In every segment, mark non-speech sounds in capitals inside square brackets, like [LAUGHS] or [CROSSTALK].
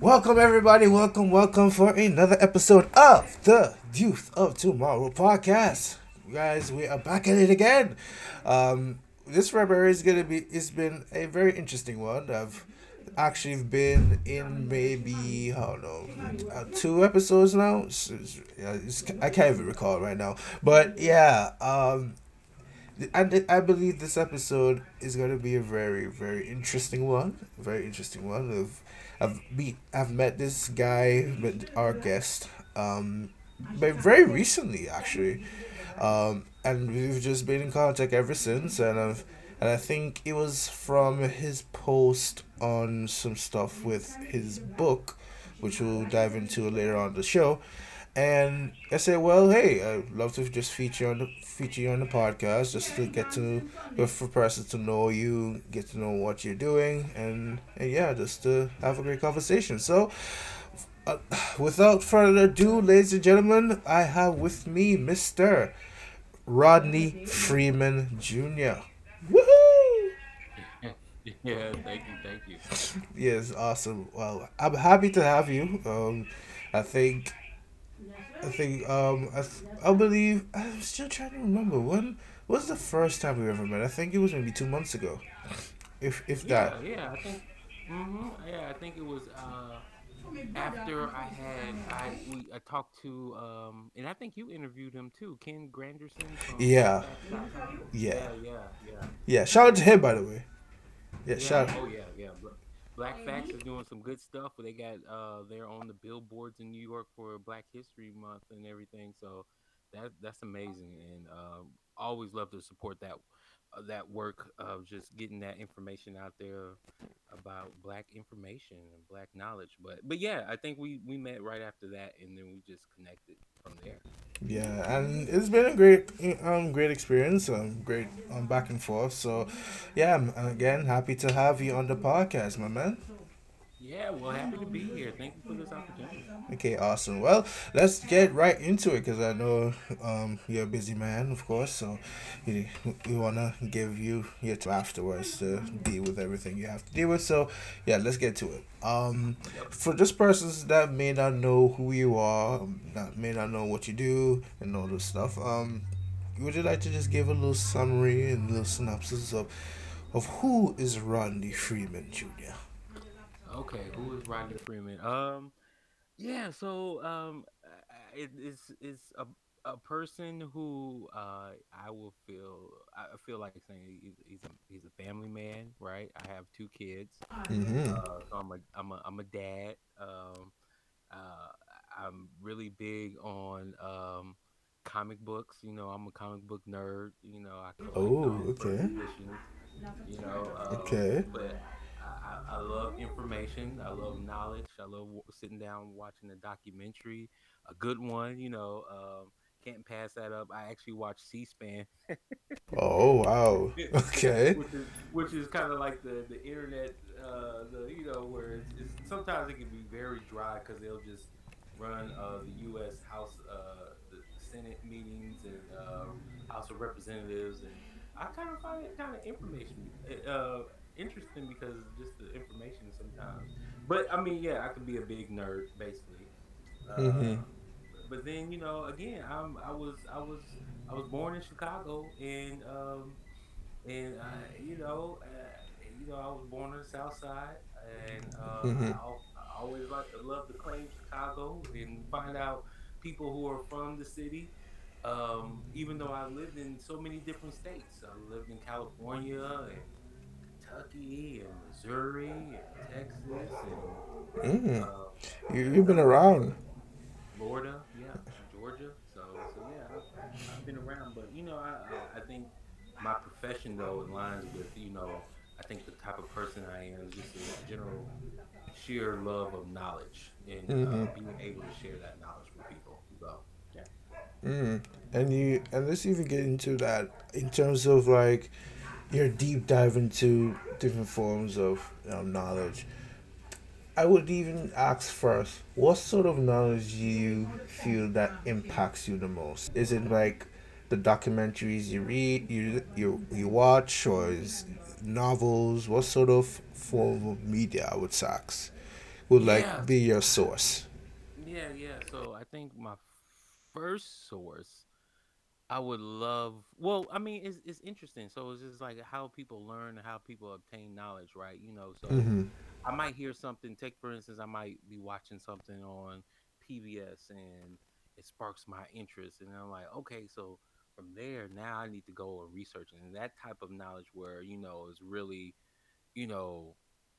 Welcome, everybody. Welcome, welcome for another episode of the Youth of Tomorrow podcast. You guys, we are back at it again. Um, this February is gonna be. It's been a very interesting one. I've actually been in maybe I don't know uh, two episodes now. It's, it's, it's, I can't even recall right now. But yeah, um, I, I believe this episode is going to be a very very interesting one very interesting one of I've I've met this guy with our guest um but very recently actually. Um and we've just been in contact ever since and I've and I think it was from his post on some stuff with his book which we'll dive into later on the show and I said, well, hey, I'd love to just feature on the feature you on the podcast, just to get to for person to know you, get to know what you're doing, and and yeah, just to have a great conversation. So, uh, without further ado, ladies and gentlemen, I have with me Mister Rodney Freeman Jr. Woohoo! [LAUGHS] Yeah, thank you, thank you. Yes, awesome. Well, I'm happy to have you. Um, I think I think um I, th- I believe I'm still trying to remember when was the first time we ever met. I think it was maybe two months ago, if if Yeah, that. yeah, I think. hmm Yeah, I think it was uh, after I had I we I talked to um, and I think you interviewed him too, Ken Granderson from Yeah, yeah, Yeah, yeah, yeah, yeah. Shout out to him by the way. Yeah, yeah. shout. Oh yeah, yeah. Bla- Black Facts is doing some good stuff. They got uh, they're on the billboards in New York for Black History Month and everything. So that that's amazing, and um, always love to support that uh, that work of just getting that information out there about black information and black knowledge but but yeah i think we we met right after that and then we just connected from there Yeah, and it's been a great um great experience. Um, great um back and forth. So, yeah, I'm, again happy to have you on the podcast, my man. Yeah well happy to be here thank you for this opportunity Okay, awesome. Well, let's get right into it because I know um, you're a busy man, of course. So you, we want to give you your time afterwards to deal with everything you have to deal with. So, yeah, let's get to it. Um, for just persons that may not know who you are, um, that may not know what you do, and all this stuff, um, would you like to just give a little summary and a little synopsis of, of who is Rodney Freeman Jr.? Okay who is rodney freeman um yeah so um it, it's it's a a person who uh I will feel I feel like saying he's, he's a he's a family man right I have two kids Mm-hmm. Uh, so I'm a I'm a I'm a dad. Um, uh, I'm really big on um, comic books. You know, I'm a comic book nerd. You know, I collect Oh, all the first okay. You know, um, Okay. but I, I love information. I love knowledge. I love sitting down watching a documentary, a good one. You know, um, can't pass that up. I actually watch C-SPAN Oh, wow. [LAUGHS] [LAUGHS] Okay. which is which is kind of like the the internet, uh, the you know where it's, it's sometimes it can be very dry because they'll just run uh, the U.S. House, uh, the Senate meetings and uh, House of Representatives, and I kind of find it kind of information uh, interesting because just the information sometimes. But I mean, yeah, I could be a big nerd basically. Mm-hmm. Uh, but then you know, again, I'm I was I was I was born in Chicago, and um, and uh, you know, uh, you know, I was born on the South Side, and I, Mm-hmm. al- I always like to love to claim Chicago and find out people who are from the city. Um, even though I lived in so many different states, I lived in California and Kentucky and Missouri and Texas and Mm. uh, You, you've been around. Florida, yeah, Georgia. So, so yeah, I've, I've been around, but you know, I, I, I think my profession though aligns with you know, I think the type of person I am, is just a general sheer love of knowledge and Mm-hmm. uh, being able to share that knowledge with people. So, yeah. Mm. And you and let's even get into that in terms of like your deep dive into different forms of um, knowledge. I would even ask first, what sort of knowledge do you feel that impacts you the most? Is it like the documentaries you read, you you you watch, or is novels? What sort of form of media? I would ask. would Yeah, like be your source? yeah, yeah. So I think my first source I would love. Well, I mean, it's it's interesting. So it's just like how people learn, how people obtain knowledge, right? You know, so Mm-hmm. I might hear something. Take for instance, I might be watching something on PBS, and it sparks my interest, and I'm like, okay, so from there, now I need to go and research, and that type of knowledge where you know is really you know,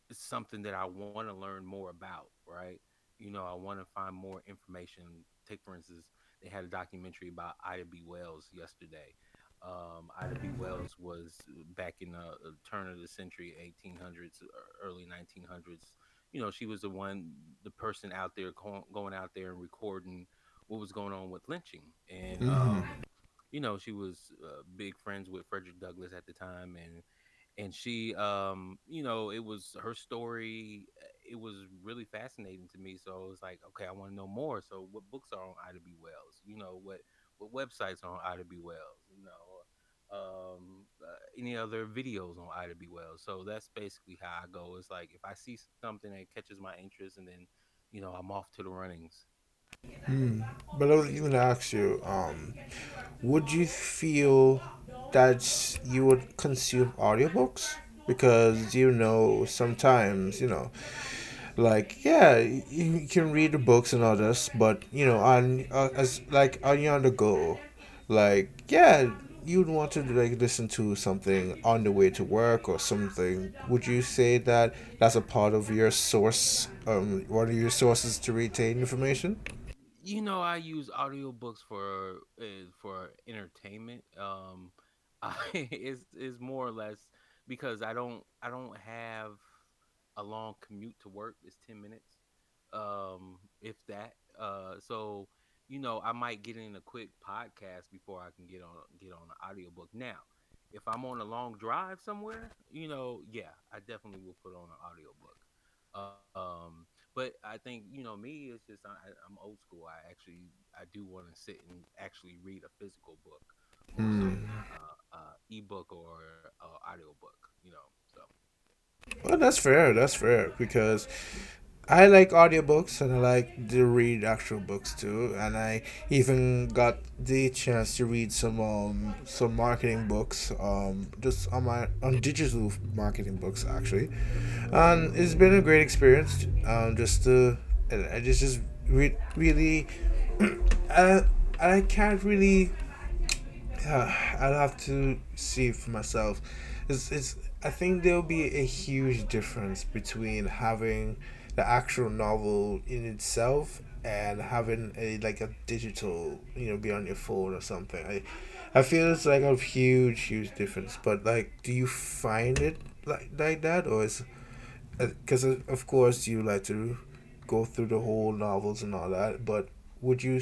it's something that I want to learn more about, right? You know, I want to find more information. Take for instance, they had a documentary about Ida B. Wells yesterday. Um, Ida B. Wells was back in the uh, turn of the century, 1800s, uh, early 1900s. You know, she was the one, the person out there go- going out there and recording what was going on with lynching, and Mm-hmm. um, you know, she was uh, big friends with Frederick Douglass at the time, and and she um you know it was her story uh, it was really fascinating to me so it was like okay i want to know more so what books are on ida b wells? You know what what websites are on ida b wells you know um uh, any other videos on ida b wells so that's basically how i go it's like if i see something that catches my interest and then you know i'm off to the runnings Mm. But I was even ask you, um, would you feel that you would consume audiobooks? Because you know, sometimes, you know, like yeah you you can read the books and all this but you know on uh, as like on you on the go like yeah you'd want to like listen to something on the way to work or something would you say that that's a part of your source um one of your sources to retain information you know i use audiobooks for uh, for entertainment um [LAUGHS] I, it's, it's more or less because i don't i don't have a long commute to work it's 10 minutes um if that uh so you know i might get in a quick podcast before i can get on get on an audiobook. Now if i'm on a long drive somewhere you know yeah i definitely will put on an audiobook um but i think you know me it's just I, i'm old school. I actually i do want to sit and actually read a physical book more so hmm. than a, a, a ebook or audio book. you know so. Well that's fair. That's fair because I like audiobooks and I like to read actual books too. And I even got the chance to read some um some marketing books um just on my on digital marketing books actually. And it's been a great experience um just to I just just re- really [CLEARS THROAT] I I can't really uh, I'll have to see for myself. It's, it's I think there'll be a huge difference between having the actual novel in itself and having a like a digital, you know, be on your phone or something. I I feel it's like a huge, huge difference. But like, do you find it like like that, or is uh, because uh, of course you like to go through the whole novels and all that, but would you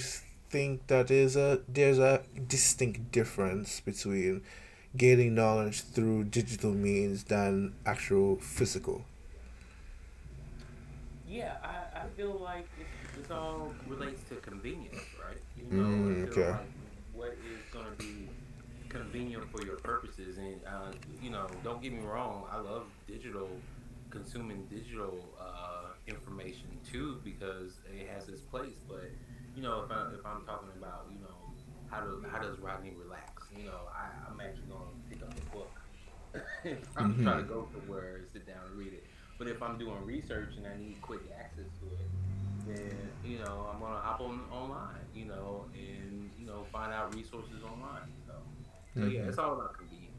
think that there's a there's a distinct difference between gaining knowledge through digital means than actual physical? Yeah, I, I feel like it's, it's all relates to convenience, right? You know, Mm, okay. like what is going to be convenient for your purposes. And, uh, you know, don't get me wrong, I love digital, consuming digital uh, information too, because it has its place. But, you know, if, I, if I'm talking about, you know, how, do, how does Rodney relax? You know, I, I'm actually going to pick up a book. [LAUGHS] I'm trying to Mm-hmm. go somewhere and sit down and read it. But if I'm doing research and I need quick access to it, then you know I'm gonna hop on online, you know, and you know find out resources online. So, so yeah, Mm-hmm. it's all about convenience.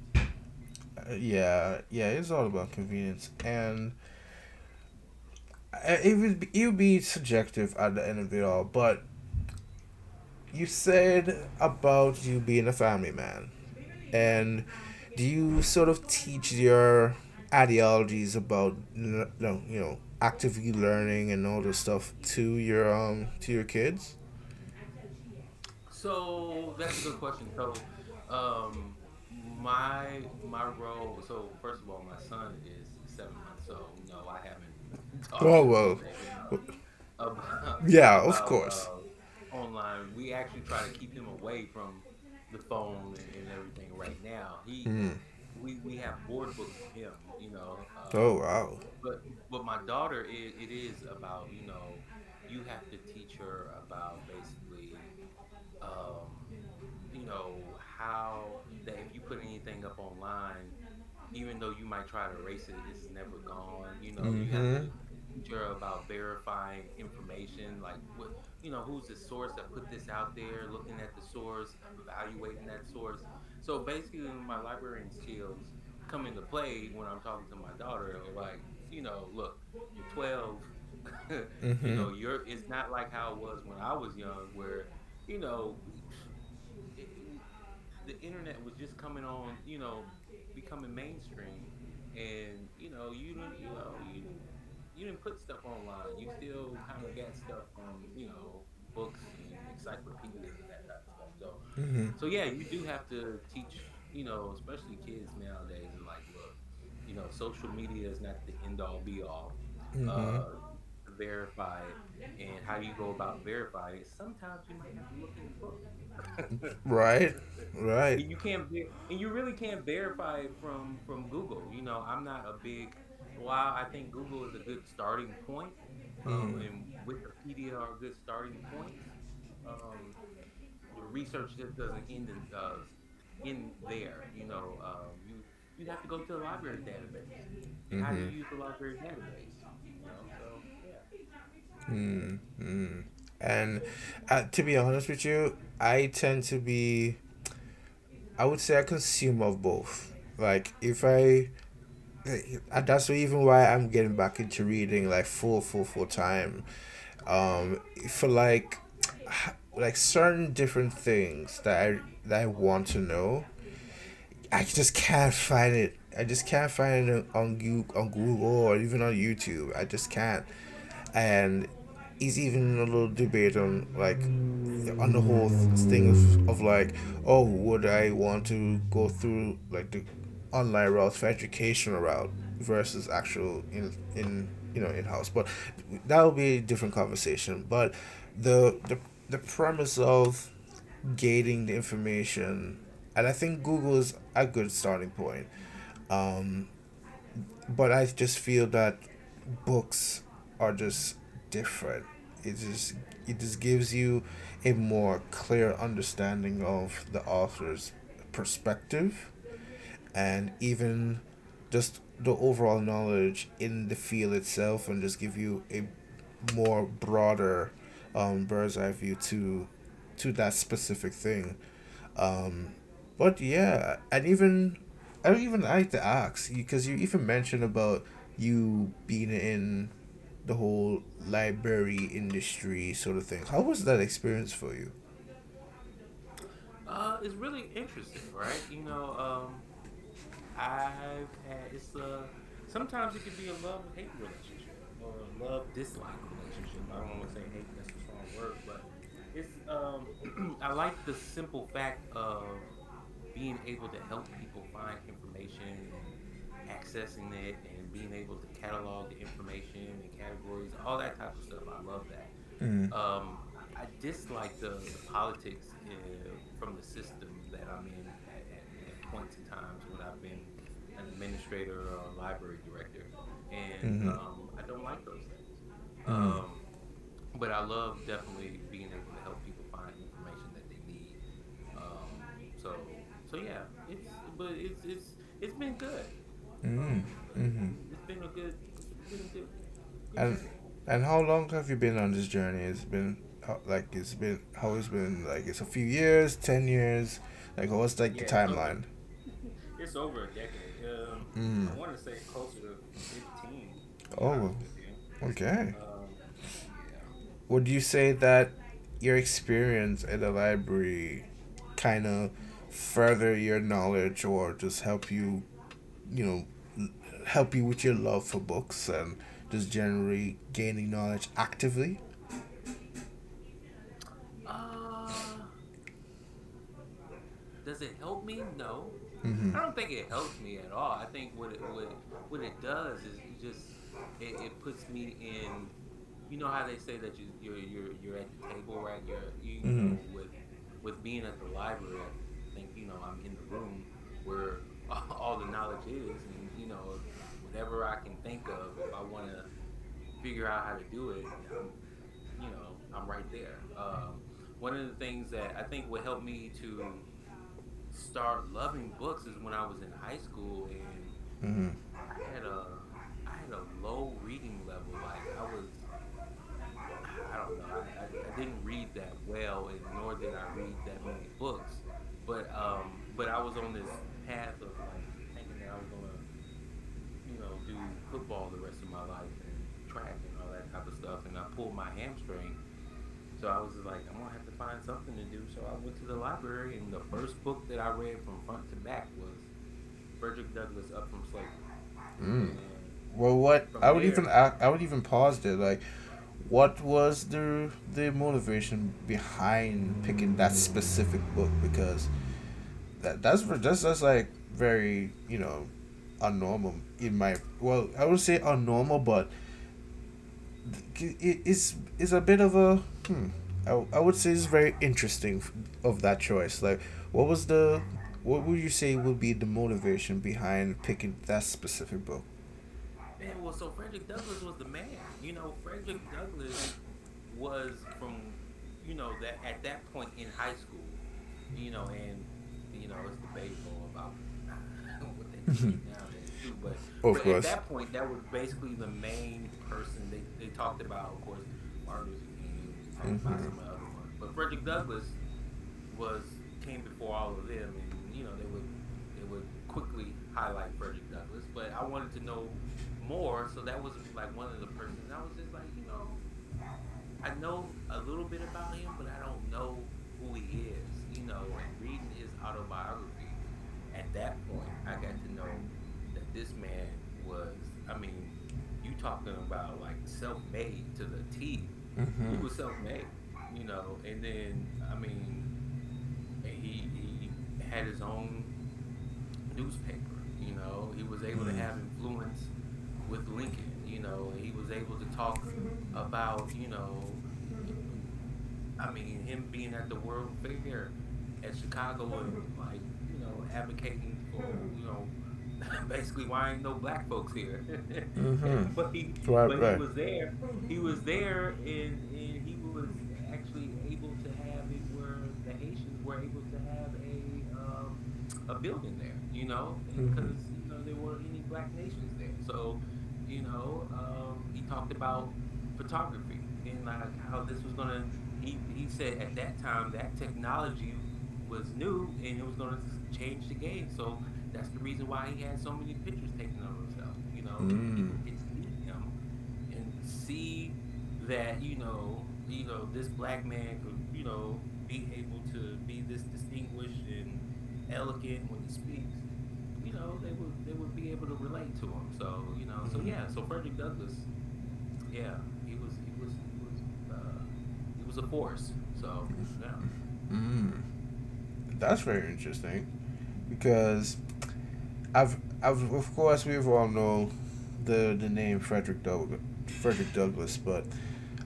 Uh, yeah, yeah, it's all about convenience, and it would be, it would be subjective at the end of it all. But you said about you being a family man, and do you sort of teach your ideologies about no, you know actively learning and all this stuff to your um to your kids? So that's a good question. So, um, my my role. So first of all, my son is seven months, so no, I haven't talked Oh well, about yeah, of about course. uh, online. We actually try to keep him away from the phone and, and everything. Right now, he Hmm. we we have board books for him, you know. Oh Um, wow. but but my daughter, it, it is about you know, you have to teach her about basically, um, you know, how that if you put anything up online, even though you might try to erase it, it's never gone. You know, you have Mm-hmm. to teach her about verifying information, like what you know, who's the source that put this out there, looking at the source, evaluating that source. So basically, my librarian skills come into play when I'm talking to my daughter. Like, you know, look, you're 12. [LAUGHS] you Mm-hmm. know, you're. It's not like how it was when I was young, where you know, it, the internet was just coming on, you know, becoming mainstream, and you know, you didn't, you know, you didn't, you didn't put stuff online. You still kind of got stuff from, you know, books and encyclopedias and that type of stuff. So, Mm-hmm. so yeah, you do have to teach, you know, especially kids nowadays. And like, look, you know, social media is not the end all be all. Mm-hmm. Uh, verify it, and how you go about verifying it. Sometimes you might have to look in the book. [LAUGHS] Right. Right. and you can't and you really can't verify it from from Google. You know, I'm not a big while I think Google is a good starting point, um, Mm. and Wikipedia are good starting points. Um, the research just doesn't end in uh, in there. You know, um, you you have to go to the library database. And how do you Mm-hmm. use the library database? You know, so yeah. Mm-hmm. And uh, to be honest with you, I tend to be, I would say, a consumer of both. Like, if I, and that's even why I'm getting back into reading like full, full, full time. Um, for like, like certain different things that I that I want to know, I just can't find it. I just can't find it on on Google or even on YouTube. I just can't. And it's even a little debate on like on the whole thing of, of like, oh, would I want to go through like the online route for educational route versus actual in in you know in house? But that will be a different conversation. But the the the premise of gating the information, and I think Google is a good starting point. Um, but I just feel that books are just different. It just it just gives you a more clear understanding of the author's perspective and even just the overall knowledge in the field itself and just give you a more broader um, bird's eye view to to that specific thing. Um, but yeah, and even I don't even like to ask because you even mentioned about you being in the whole library industry sort of thing. How was that experience for you? Uh, it's really interesting, right? You know, um, I've had it's uh sometimes it can be a love hate relationship or a love dislike relationship. I don't want to say hate, that's a strong word, but it's um I like the simple fact of being able to help people find information and accessing it and being able to catalog the information and categories, all that type of stuff. I love that. Mm, Um, I dislike the, the politics uh, from the system that I'm in at, at, at points in times when I've been an administrator or a library director, and mm-hmm, um, I don't like those things. mm, Um, but I love definitely so yeah, it's but it's it's it's been good. mm, Um, mm-hmm. it's been a good it's been a good good And journey. and how long have you been on this journey? It's been how, like it's been how it's been like it's a few years, ten years. Like what's like the Yeah, it's over. timeline? [LAUGHS] It's over a decade. Um, Mm. I want to say closer to 15, Oh, honest with you. okay. Um, yeah. Would you say that your experience at the library kind of further your knowledge or just help you, you know, help you with your love for books and just generally gaining knowledge actively? Uh, does it help me? No. Mm-hmm. I don't think it helps me at all. I think what it what, what it does is it just it, it puts me in. You know how they say that you you're you're you're at the table, right? You're you Mm-hmm. know with with being at the library. Think you know I'm in the room where [LAUGHS] all the knowledge is, and you know whatever I can think of, if I want to figure out how to do it, I'm, you know, I'm right there. Um, one of the things that I think would help me to start loving books is when I was in high school and mm-hmm. I had a I had a low reading level. Like I was, I don't know, I, I, I didn't read that well, and nor did I read that many books. But um, but I was on this path of like thinking that I was gonna, you know, do football the rest of my life and track and all that type of stuff, and I pulled my hamstring. So I was like, I'm gonna have to find something to do. So I went to the library, and the first book that I read from front to back was Frederick Douglass Up from Slavery. Mm. Well, what I would there, even I, I would even pause there. Like, what was the the motivation behind picking that specific book? Because that that's that's that's like very you know unnormal in my well I would say unnormal, but it, it's it's a bit of a hmm. I, I would say it's very interesting of that choice. Like, what was the what would you say would be the motivation behind picking that specific book? Man, well, so Frederick Douglass was the man. You know, Frederick Douglass was from, you know, that at that point in high school, you know, and you know, it's debatable about [LAUGHS] what they do nowadays too. But, but at that point, that was basically the main person they, they talked about. Of course, Martin Luther King, talked mm-hmm. about some other ones, but Frederick Douglass was came before all of them, and you know, they would they would quickly highlight Frederick Douglass. But I wanted to know more, so that was like one of the persons. I was just like, you know, I know a little bit about him, but I don't know who he is. You know, and reading his autobiography, at that point, I got to know that this man was. I mean, you talking about like self-made to the T. Mm-hmm. He was self-made, you know, and then I mean, he he had his own newspaper. You know, he was able to mm. have influence with Lincoln. You know, he was able to talk about, you know, I mean, him being at the World Fair at Chicago and like, you know, advocating for, you know, [LAUGHS] basically why ain't no black folks here. mm-hmm. [LAUGHS] but he, right, but right. he was there. He was there, and, and he was actually able to have it where the Haitians were able to have a building there, you know, because mm-hmm. you know there weren't any black nations there. So, you know, um, he talked about photography and like how this was gonna. He he said at that time that technology was new and it was gonna change the game. So that's the reason why he had so many pictures taken of himself. You know, mm. people see him and see that you know you know this black man could you know be able to be this distinguished and elegant when he speaks, you know, they would they would be able to relate to him. So you know, so yeah, so Frederick Douglass, yeah, he was he was he was uh, he was a force. So yeah. Mm. That's very interesting, because I've I've of course we've all know the the name Frederick Douglass Frederick Douglass, but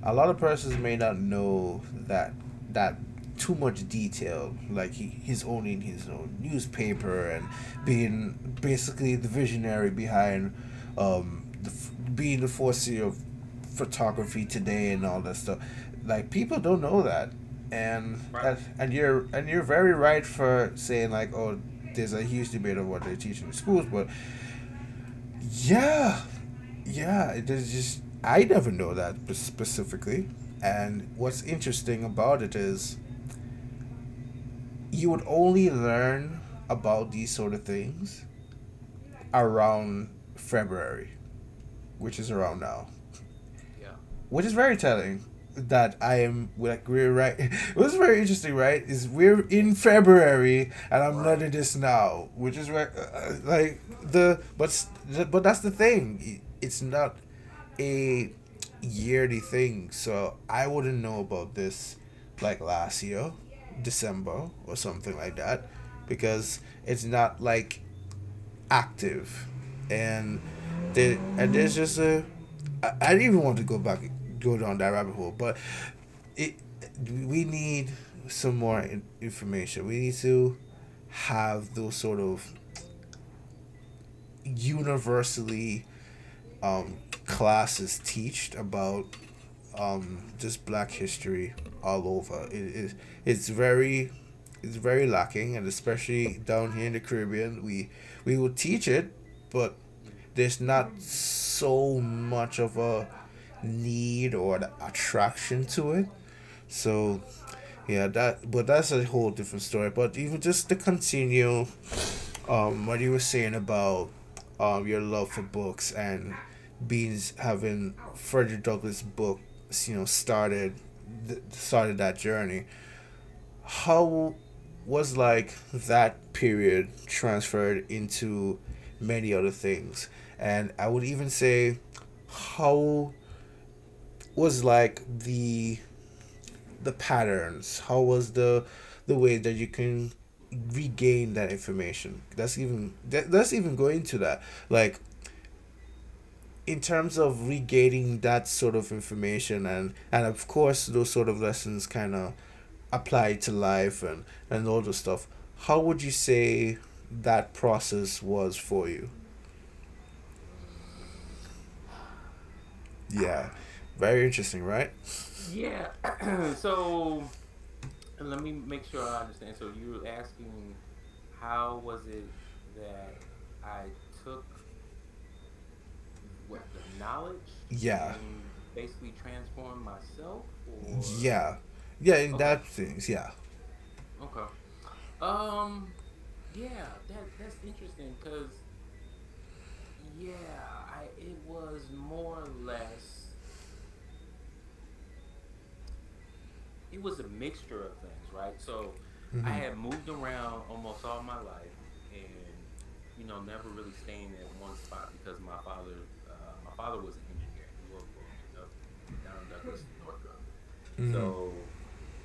a lot of persons may not know that that too much detail. Like he, he's owning his own newspaper and being basically the visionary behind um, the, being the foreseer of photography today and all that stuff. Like people don't know that, and right. and, and you're and you're very right for saying like, oh, there's a huge debate of what they're teaching in schools, but yeah, yeah, it is just I never know that specifically. And what's interesting about it is you would only learn about these sort of things around February, which is around now. Yeah. Which is very telling that I am like we're right. [LAUGHS] It was very interesting, right? Is we're in February and I'm right. learning this now, which is right. Uh, like the but but that's the thing. It's not a yearly thing, so I wouldn't know about this like last year December or something like that because it's not like active. And there and there's just a I, I didn't even want to go back go down that rabbit hole but it we need some more information. We need to have those sort of universally um, classes teach about um, just Black history all over. It is it's very it's very lacking, and especially down here in the Caribbean, we we will teach it, but there's not so much of a need or the attraction to it. So yeah, that but that's a whole different story. But even just to continue, um, what you were saying about um your love for books and being having Frederick Douglass book, you know, started started that journey. How was like that period transferred into many other things, and I would even say, how was like the the patterns? How was the the way that you can regain that information? That's even that, that's even going to that. Like in terms of regaining that sort of information and and of course those sort of lessons kind of apply to life and and all the stuff. How would you say that process was for you? Yeah. Very interesting, right? Yeah. [CLEARS THROAT] so let me make sure I understand. So you were asking how was it that I knowledge Yeah. and basically transform myself or Yeah. Yeah, in okay. that things, yeah. Okay. Um yeah, that that's interesting cuz yeah, I it was more or less it was a mixture of things, right? So I Mhm. had moved around almost all my life, and you know, never really staying at one spot because my father, father was an engineer. He worked for uh, McDonnell Douglas, Northrop. Mhm. So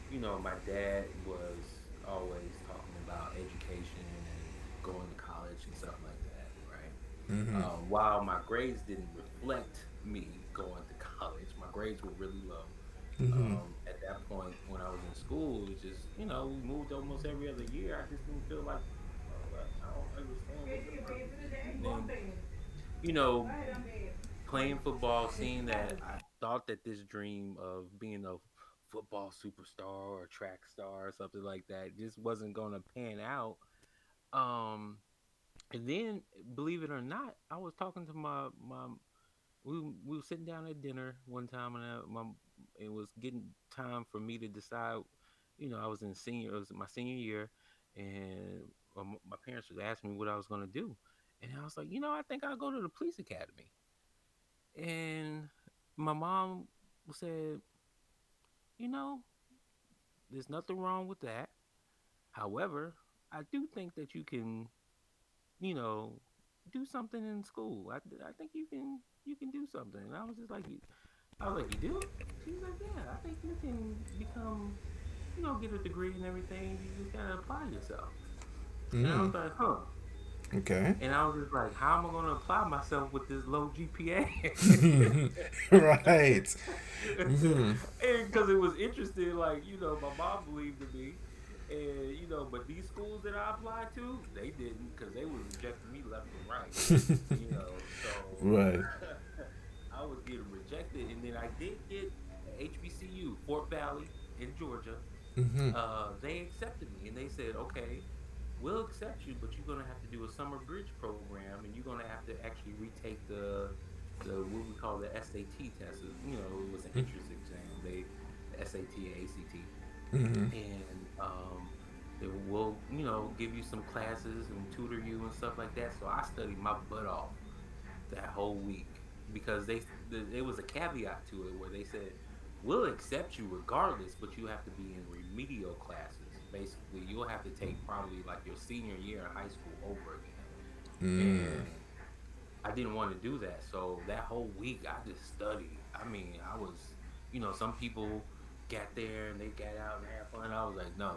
you know, my dad was always talking about education and going to college and stuff like that, right? Mhm. Um, while my grades didn't reflect me going to college, my grades were really low Mhm. um, at that point when I was in school, it was just you know we moved almost every other year. I just didn't feel like well, I don't understand what the purpose is. And then you know playing football, seeing that I thought that this dream of being a football superstar or track star or something like that just wasn't going to pan out. Um, and then believe it or not, I was talking to my my we we were sitting down at dinner one time, and I, my it was getting time for me to decide. You know, I was in senior, it was my senior year, and um, my parents was asking me what I was going to do, and I was like, you know, I think I'll go to the police academy. And my mom said, you know, there's nothing wrong with that. However, I do think that you can, you know, do something in school. I, I think you can you can do something. And I was just like, I was like, you do? She was like, yeah, I think you can become, you know, get a degree and everything. You just gotta apply yourself. And I was Mm. like, huh. Okay. And I was just like, how am I gonna apply myself with this low GPA? [LAUGHS] right. And because it was interesting, like you know, my mom believed in me, and you know, but these schools that I applied to, they didn't because they were rejecting me left and right. You know, so [LAUGHS] right. [LAUGHS] I was getting rejected, and then I did get HBCU, Fort Valley in Georgia. Mhm. Uh, they accepted me, and they said, "Okay, we'll accept you, but you're gonna have to do a summer bridge program, and you're gonna have to actually retake the the what we call the SAT test. You know, it was an entrance exam. They the SAT, and ACT, Mhm. and um, they will you know give you some classes and tutor you and stuff like that. So I studied my butt off that whole week because they th- there was a caveat to it where they said we'll accept you regardless, but you have to be in remedial classes. Basically, you'll have to take probably like your senior year in high school over again. Mm. And I didn't want to do that, so that whole week I just studied. I mean, I was, you know, some people got there and they got out and had fun. I was like, no,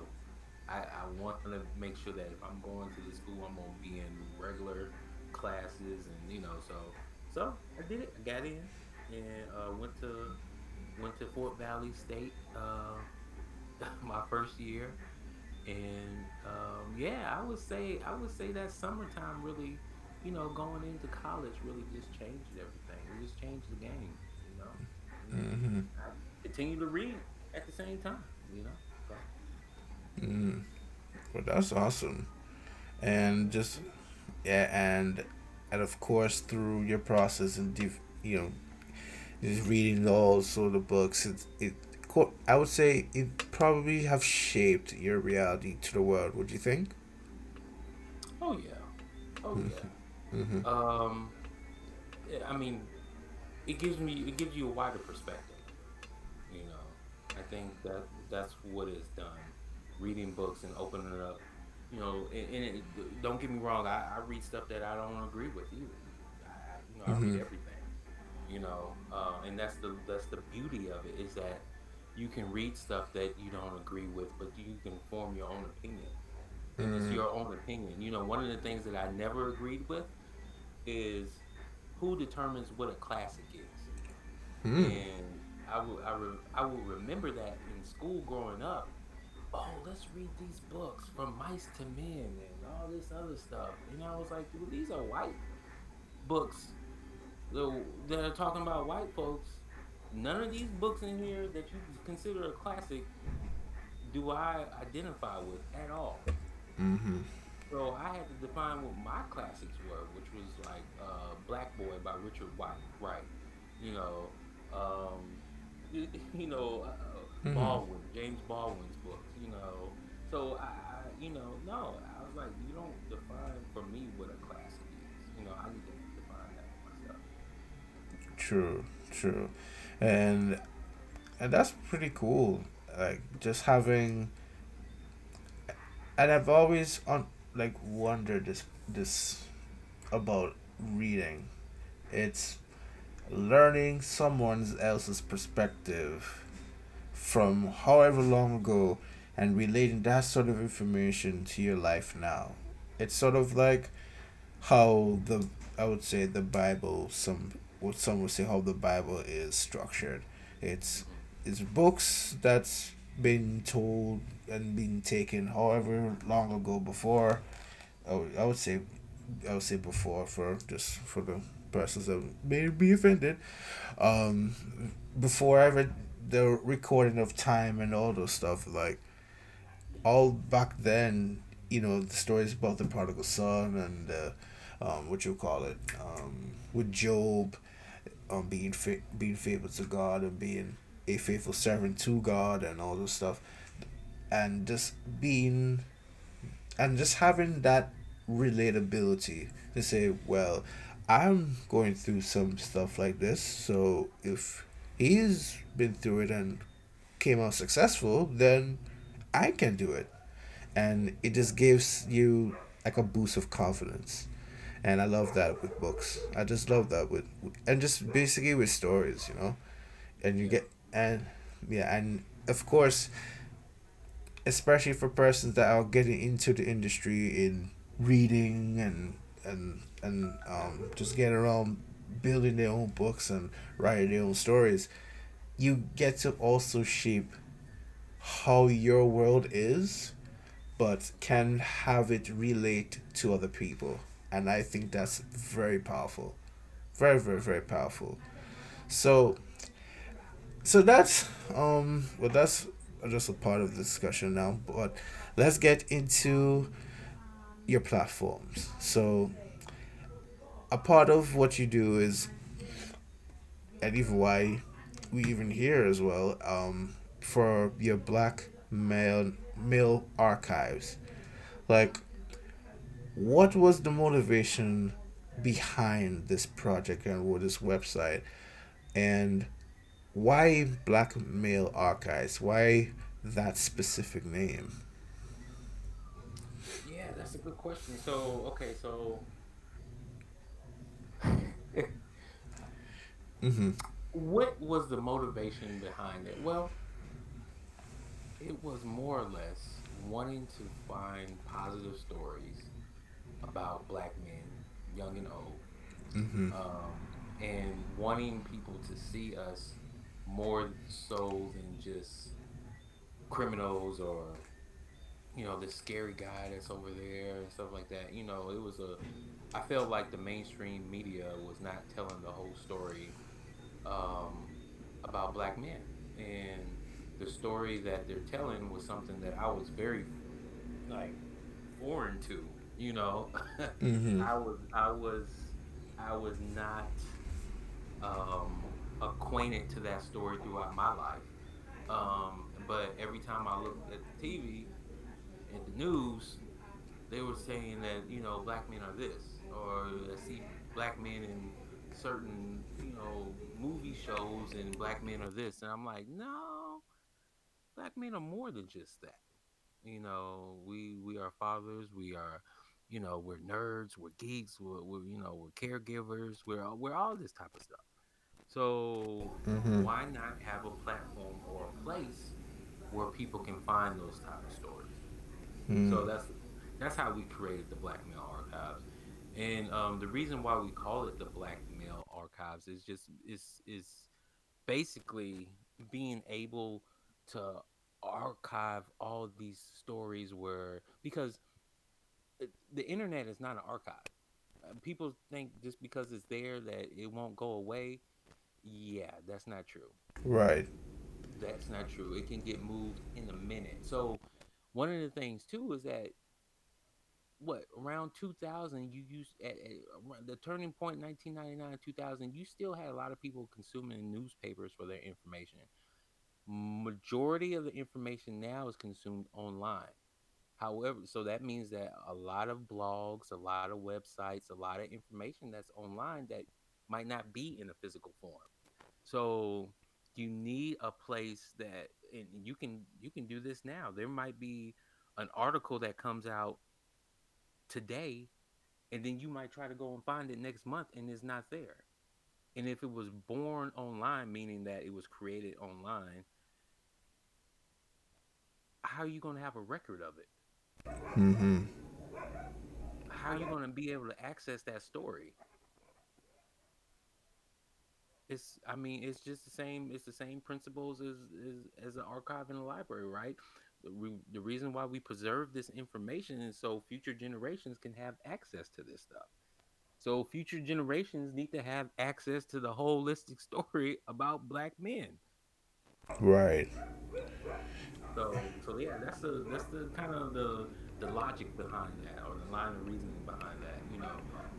I, I want to make sure that if I'm going to the school, I'm gonna be in regular classes, and you know, so so I did it. I got in and uh, went to went to Fort Valley State uh, [LAUGHS] my first year, and um, yeah, I would say I would say that summertime really you know, going into college really just changed everything. It just changed the game, you know. Mm-hmm. continue to read at the same time, you know. So. Mm. Well, that's awesome, and just yeah, and and of course through your process and you know, just reading all sort of books, it it I would say it probably have shaped your reality to the world. Would you think? Oh yeah, oh mm-hmm. yeah. Mm-hmm. Um, I mean, it gives me it gives you a wider perspective. You know, I think that that's what it's done. Reading books and opening it up. You know, and, and it, don't get me wrong. I, I, read stuff that I don't agree with either. I, you know, I mm-hmm. read everything. You know, uh, and that's the that's the beauty of it is that you can read stuff that you don't agree with, but you can form your own opinion. And mm-hmm. it's your own opinion. You know, one of the things that I never agreed with is who determines what a classic is. Mm. And I will, I, re, I will remember that in school growing up. Oh, let's read these books from mice to men and all this other stuff. And I was like, well, these are white books that are talking about white folks. None of these books in here that you consider a classic do I identify with at all. Mm-hmm. So I had to define what my classics were, which was like uh, Black Boy by Richard Wright, right? You know, um, you, [LAUGHS] you know, uh, mm-hmm. Baldwin, James Baldwin's books. You know, so I, I, you know, no, I was like, you don't define for me what a classic is. You know, I need to define that for myself. True, true, and and that's pretty cool. Like just having, and I've always on like wonder this this about reading. It's learning someone else's perspective from however long ago and relating that sort of information to your life now. It's sort of like how the I would say the Bible some what some would say how the Bible is structured. It's it's books that's been told and been taken however long ago before. I would, I would say, I would say before for just for the persons that may be offended. Um, before ever the recording of time and all those stuff like all back then you know the stories about the prodigal son and uh, um, what you call it um, with Job um, being fa- being faithful to god and being a faithful servant to God and all this stuff, and just being, and just having that relatability to say, well, I'm going through some stuff like this, so if he's been through it and came out successful, then I can do it. And it just gives you like a boost of confidence. And I love that with books. I just love that with, and just basically with stories, you know? And you get, and yeah and of course especially for persons that are getting into the industry in reading and and and um, just getting around building their own books and writing their own stories you get to also shape how your world is but can have it relate to other people and i think that's very powerful. Very very very powerful. So so that's um well that's just a part of the discussion now but let's get into your platforms. So a part of what you do is and even why we even here as well um for your black male male archives. Like what was the motivation behind this project and with this website and why Black Male Archives? Why that specific name? Yeah, that's a good question. So, okay, so. mm-hmm. What was the motivation behind it? Well, it was more or less wanting to find positive stories about black men, young and old, mm-hmm. um, and wanting people to see us more so than just criminals or you know the scary guy that's over there and stuff like that. You know, it was a I felt like the mainstream media was not telling the whole story um, about black men, and the story that they're telling was something that I was very like foreign to. You know, Mm-hmm. [LAUGHS] I was I was I was not um, acquainted to that story throughout my life. Um, but every time I looked at the TV and the news, they were saying that you know black men are this, or I see black men in certain you know movie shows, and black men are this, and I'm like, no, black men are more than just that. You know, we we are fathers, we are, you know, we're nerds, we're geeks, we're, we're you know we're caregivers, we're all- we're all this type of stuff. So Mm-hmm. why not have a platform or a place where people can find those type of stories? So Mm. that's that's how we created the Black Male Archives, and um, the reason why we call it the Black Male Archives is just is is basically being able to archive all these stories where because the internet is not an archive. Uh, People think just because it's there that it won't go away. Yeah, that's not true Right. that's not true. It can get moved in a minute. So one of the things too is that what around 2000 you used at, at the turning point 1999 2000 you still had a lot of people consuming newspapers for their information majority of the information now is consumed online however so that means that a lot of blogs a lot of websites a lot of information that's online that might not be in a physical form. So you need a place that and you can you can do this now. There might be an article that comes out today and then you might try to go and find it next month and it's not there. And if it was born online meaning that it was created online how are you going to have a record of it Mm-hmm. how are you going to be able to access that story it's i mean it's just the same it's the same principles as as, as an archive in a library right the, re, the reason why we preserve this information is so future generations can have access to this stuff so future generations need to have access to the holistic [LAUGHS] story about black men Right. So so yeah that's the that's the kind of the the logic behind that or the line of reasoning behind that you know.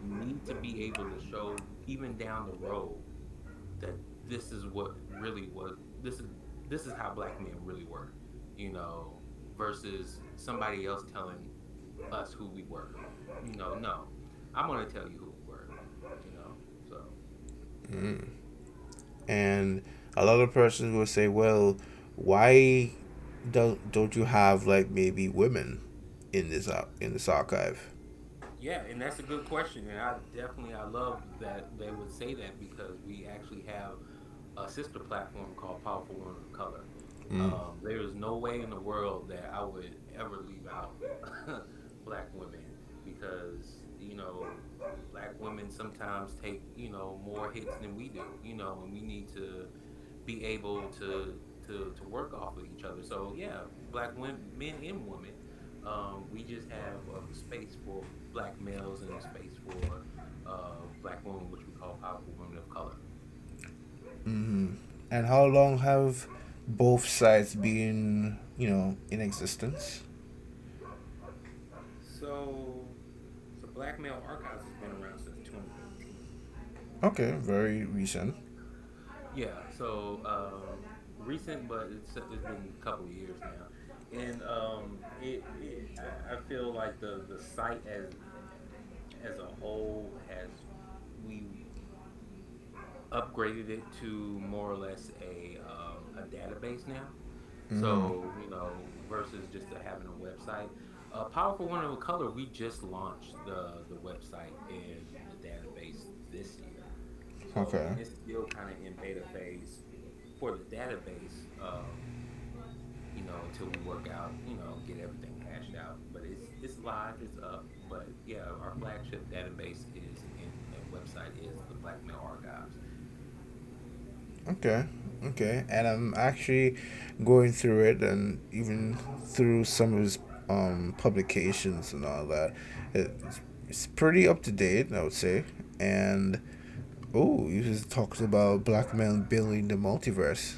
You need to be able to show even down the road that this is what really was this is this is how black men really were you know versus somebody else telling us who we were you know. No i'm to tell you who we were you know so. Mm. And a lot of persons will say, well, why don't don't you have like maybe women in this ar- in this archive? Yeah, and that's a good question, and I definitely I love that they would say that because we actually have a sister platform called Powerful Women of Color. Mm. Um, there is no way in the world that I would ever leave out [LAUGHS] black women because you know black women sometimes take you know more hits than we do, you know, and we need to be able to to, to work off of each other. So yeah, black women, men and women. Um, we just have a space for black males and a space for uh, black women, which we call powerful women of color. hmm And how long have both sides been, you know, in existence? So, so Black Male Archives has been around since 2018. Okay, very recent. Yeah, so um, recent, but it's, it's been a couple of years now, and um, it, it I, feel like the the site as as a whole has we upgraded it to more or less a um, a database now. So you know, versus just having a website. Uh, Powerful One of a Color, we just launched the the website and the database this year. So Okay. It's still kind of in beta phase the database. Um, you know, until we work out, you know, get everything hashed out. But it's it's live, it's up. But yeah, our flagship database is and, and website is the Black Male Archives. Okay, okay, and I'm actually going through it, and even through some of his um publications and all that. It's it's pretty up to date, I would say. And oh, you just talked about black men building the multiverse.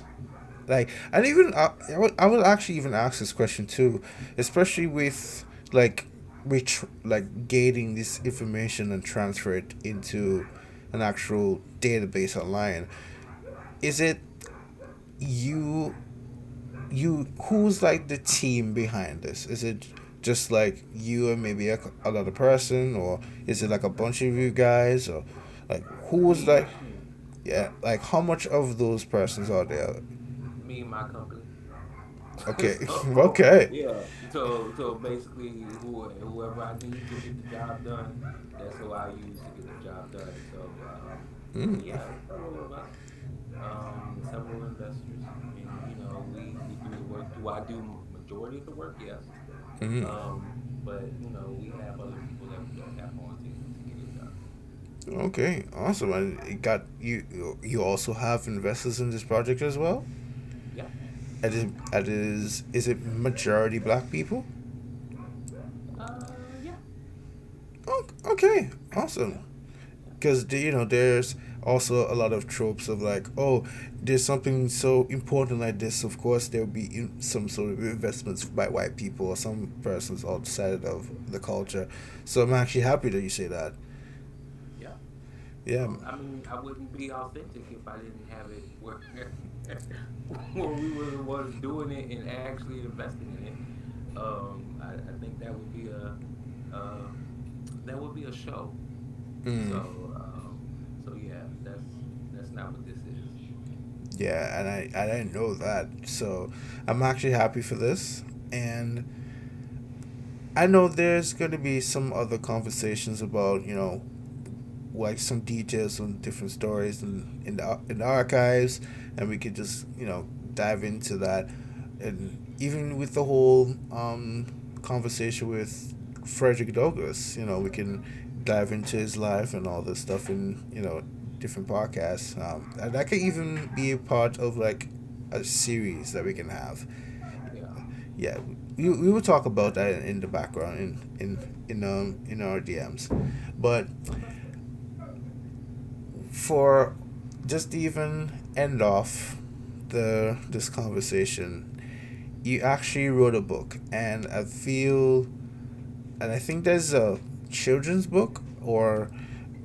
Like, and even I, I would I would actually even ask this question too, especially with like which like gating this information and transfer it into an actual database online. Is it you you who's like the team behind this? Is it just like you and maybe a, another person, or is it like a bunch of you guys, or like who was like yeah, like how much of those persons are there? me and my company. Okay, so [LAUGHS] [LAUGHS] okay. yeah, so so basically, who, whoever I need to get the job done, that's who I use to get the job done. So um, Mm. yeah, several um, several investors, and you know, we, we do the work. Do I do majority of the work? Yes, Mm. um, but you know, we have other people that we don't have on to to get it done. Okay, awesome. And it got you. You also have investors in this project as well. Yeah, It is. It is. Is it majority black people? uh, yeah, Oh, okay, awesome. Because you know, there's also a lot of tropes of like, oh, there's something so important like this. Of course, there'll be in some sort of investments by white people or some persons outside of the culture. So I'm actually happy that you say that. Yeah. I mean, I wouldn't be authentic if I didn't have it where [LAUGHS] where we were the ones doing it and actually investing in it. Um, I, I think that would be a uh, that would be a show. So Mm. um, so yeah, that's that's not what this is. Yeah, and I I didn't know that. So I'm actually happy for this, and I know there's going to be some other conversations about you know like some details on different stories in in the, in the archives, and we could just you know dive into that, and even with the whole um, conversation with Frederick Douglass, you know we can dive into his life and all this stuff in you know different podcasts, um, that could even be a part of like a series that we can have. Yeah. Yeah, we, we will talk about that in, the background in in in um in our DMs, but. For just to even end off the this conversation you actually wrote a book. And i feel and i think there's a children's book or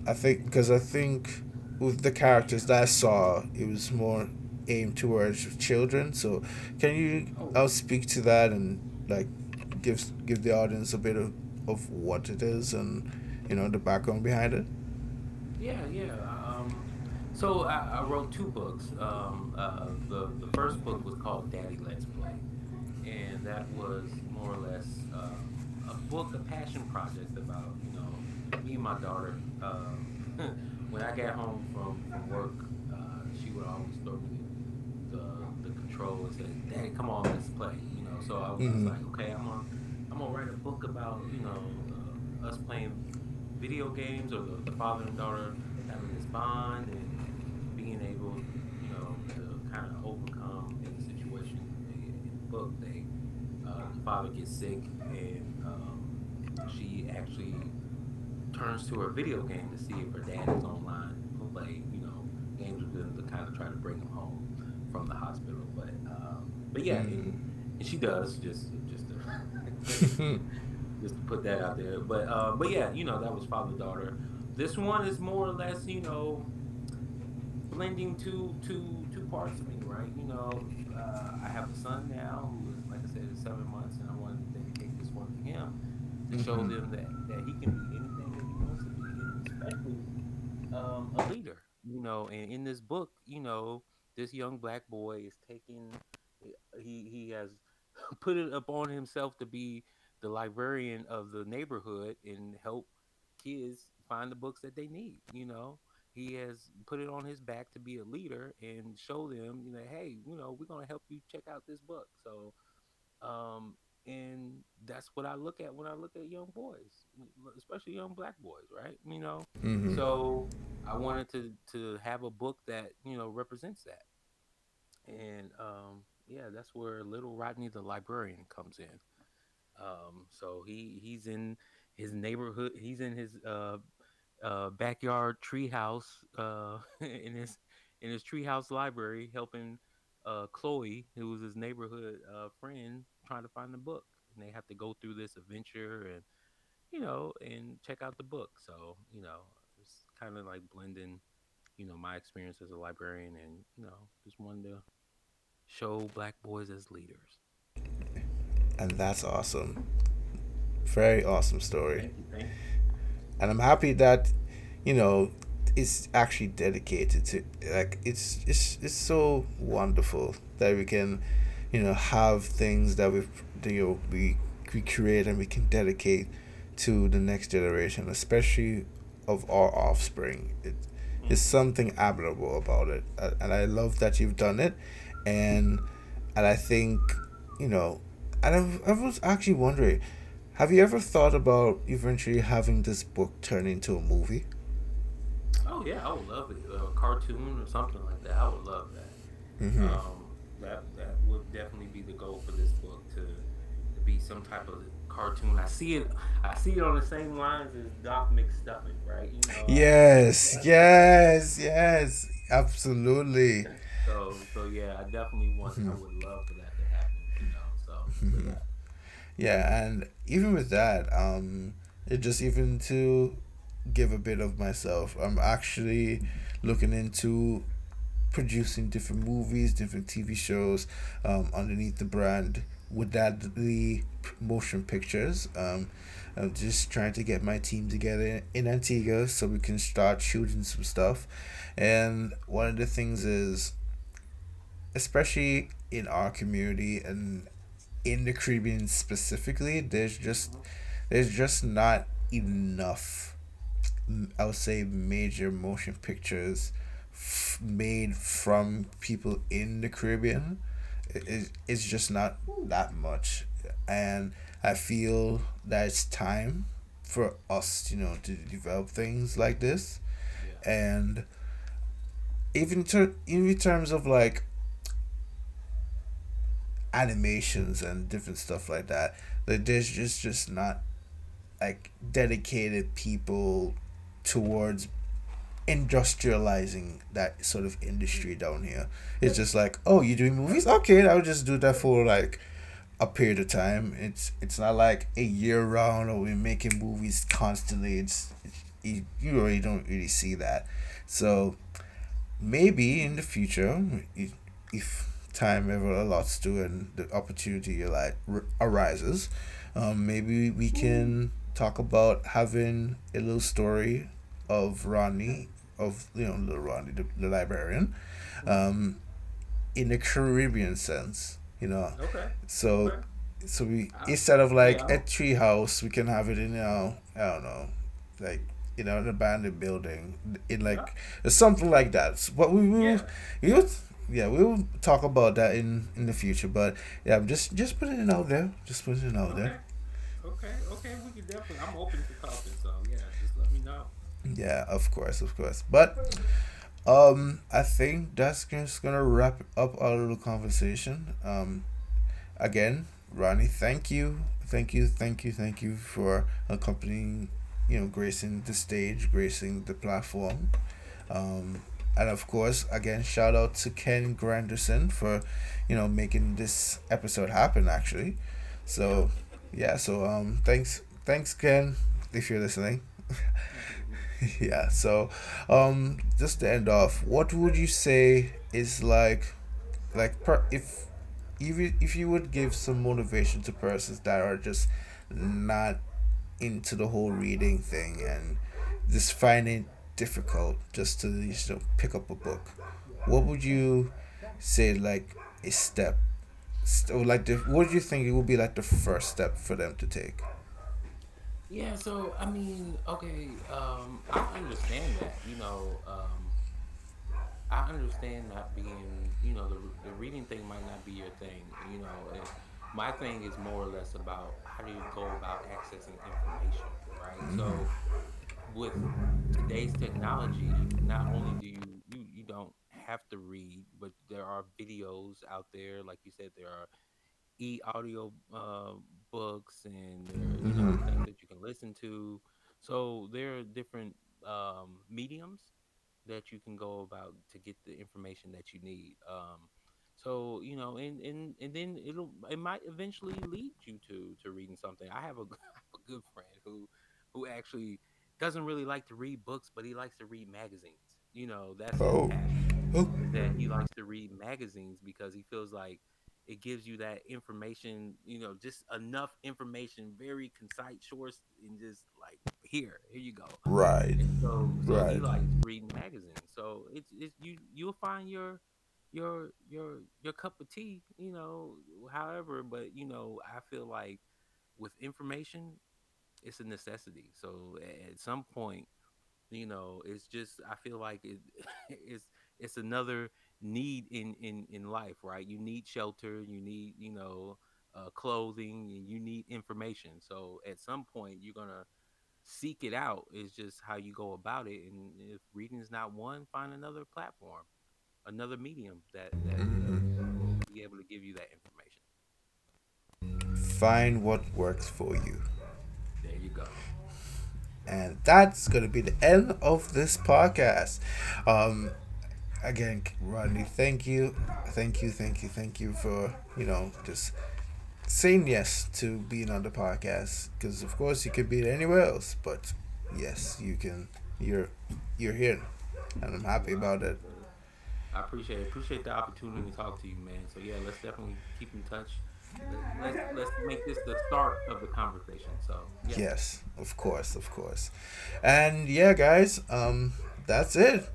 i think because i think with the characters that i saw it was more aimed towards children. So can you Oh. I'll speak to that and like give give the audience a bit of of what it is and you know the background behind it. Yeah, yeah. So I, I wrote two books. Um, uh, the the first book was called Daddy Let's Play, and that was more or less uh, a book, a passion project about you know me and my daughter. Um, [LAUGHS] when I got home from, work, uh, she would always throw me the, the the control and say, "Daddy, come on, let's play." You know, so I was mm-hmm like, "Okay, I'm gonna I'm gonna write a book about you know uh, us playing video games or the, the father and daughter having this bond and being able, you know, to kind of overcome in the situation in, the book. They uh, the father gets sick and um, she actually turns to her video game to see if her dad is online to play, you know, games with him to kind of try to bring him home from the hospital. But um, but yeah, and, mm-hmm and she does just just to [LAUGHS] just to put that out there. But uh, but yeah, you know that was father daughter. This one is more or less, you know, blending two two two parts of me, right? You know, uh, I have a son now who is, like I said, is seven months, and I wanted to dedicate this one to him to show mm-hmm them that that he can be anything that he wants to be, and especially um, a leader. You know, and in this book, you know, this young black boy is taking he he has [LAUGHS] put it upon himself to be the librarian of the neighborhood and help kids find the books that they need. You know, he has put it on his back to be a leader and show them, you know, hey, you know, we're gonna help you check out this book. So, um, and that's what I look at when I look at young boys, especially young black boys, right? You know, mm-hmm so I wanted to to have a book that you know represents that, and um, yeah, that's where little Rodney the librarian comes in. Um, so he he's in his neighborhood. He's in his uh, uh, backyard treehouse uh, [LAUGHS] in his in his treehouse library, helping uh, Chloe, who was his neighborhood uh, friend, trying to find the book. And they have to go through this adventure and you know and check out the book. So you know, it's kind of like blending, you know, my experience as a librarian and you know, just wanted to show black boys as leaders. And that's awesome. Very awesome story. Thank you, thank you. And I'm happy that, you know, it's actually dedicated to like it's it's it's so wonderful that we can, you know, have things that we you know we we create and we can dedicate to the next generation, especially of our offspring. It is something admirable about it, and I love that you've done it, and and I think, you know, and I, I was actually wondering, have you ever thought about eventually having this book turn into a movie? Oh yeah, I would love it. A cartoon or something like that. I would love that. Mm-hmm. Um, that that would definitely be the goal for this book to, to be some type of cartoon. I see it. I see it on the same lines as Doc McStuffin, right? You know. Yes, yes, yes, absolutely. So so yeah, I definitely want. I would love for that to happen. You know. So, so yeah. And even with that, um, it just even to give a bit of myself, I'm actually looking into producing different movies, different TV shows, um, underneath the brand with that the motion pictures. Um, I'm just trying to get my team together in Antigua so we can start shooting some stuff. And one of the things is, especially in our community and in the Caribbean specifically, there's just there's just not enough. I would say major motion pictures f- made from people in the Caribbean. It, it, it's just not that much, and I feel that it's time for us, you know, to develop things like this, Yeah. and even ter- even in terms of like animations and different stuff like that. Like there's just just not like dedicated people towards industrializing that sort of industry down here. It's just like, oh, you're doing movies? Okay, I'll just do that for like a period of time. It's it's not like a year round or we're making movies constantly. It's, it's you, you really don't really see that. So maybe in the future, if time ever allots to and the opportunity like r- arises, um, maybe we can talk about having a little story of Ronnie, of you know little Ronnie, the, the librarian, um, in the Caribbean sense. You know, Okay. so Okay. so we Uh, instead of like yeah. a tree house, we can have it in you know I don't know, like you know an abandoned building in like something like that. So, but we will, Yeah. we will, yeah, we will talk about that in in the future. But yeah, I'm just just putting it out there, just putting it out Okay. there. Okay. Okay. We can definitely. I'm open to talking. So yeah, just let me know. Yeah, of course, of course. But um, I think that's just gonna wrap up our little conversation. Um, again, Ronnie, thank you, thank you, thank you, thank you for accompanying, you know, gracing the stage, gracing the platform. Um, and of course, again, shout out to Ken Granderson for, you know, making this episode happen. Actually, so yeah, so um, thanks, thanks, Ken, if you're listening. [LAUGHS] yeah so um just to end off what would you say is like like per, if if you, if you would give some motivation to persons that are just not into the whole reading thing and just find it difficult just to you know pick up a book what would you say like a step st- or like the what do you think it would be like the first step for them to take Yeah, so I mean, okay, um, I understand that. You know, um, I understand not being, you know, the, the reading thing might not be your thing. You know, and my thing is more or less about how do you go about accessing information, right? So with today's technology, not only do you you, you don't have to read, but there are videos out there, like you said, there are e audio uh, books and there you know Mm-hmm. things that you can listen to. So there are different um, mediums that you can go about to get the information that you need. Um, so you know, and and and then it'll it might eventually lead you to to reading something. I have a, [LAUGHS] I have a good friend who who actually doesn't really like to read books, but he likes to read magazines. You know, that's Oh. Oh. That he likes to read magazines because he feels like it gives you that information. You know, just enough information, very concise, short, and just like here, here you go. Right. And so, so he Right. likes reading magazines. So it's it's you you'll find your your your your cup of tea, you know, however, but you know, I feel like with information, it's a necessity. So at some point, you know, it's just I feel like it [LAUGHS] it's it's another need in in in life, right? You need shelter, you need, you know, uh, clothing, and you need information. So at some point, you're gonna seek it out is just how you go about it and if reading is not one find another platform another medium that that, that will be able to give you that information Find what works for you. There you go And that's going to be the end of this podcast. Um, again, Rodney, thank you. Thank you, thank you, thank you for, you know, just saying yes to being on the podcast. Because, of course, you could be anywhere else. But, yes, you can. You're, you're here. And I'm happy about it. i appreciate it appreciate the opportunity to talk to you man so yeah let's definitely keep in touch let's let's make this the start of the conversation so yeah Yes, of course, of course. And yeah, guys, um, that's it.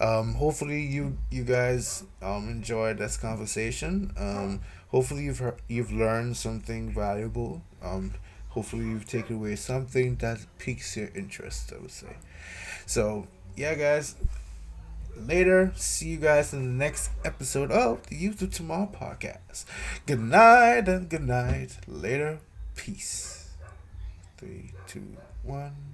Um, hopefully you you guys um enjoyed this conversation. Um, hopefully you've heard, you've learned something valuable. Um, hopefully you've taken away something that piques your interest. I would say. So yeah, guys. Later, see you guys in the next episode of the Youth of Tomorrow podcast. Good night and good night. Later, peace. Three, two, one.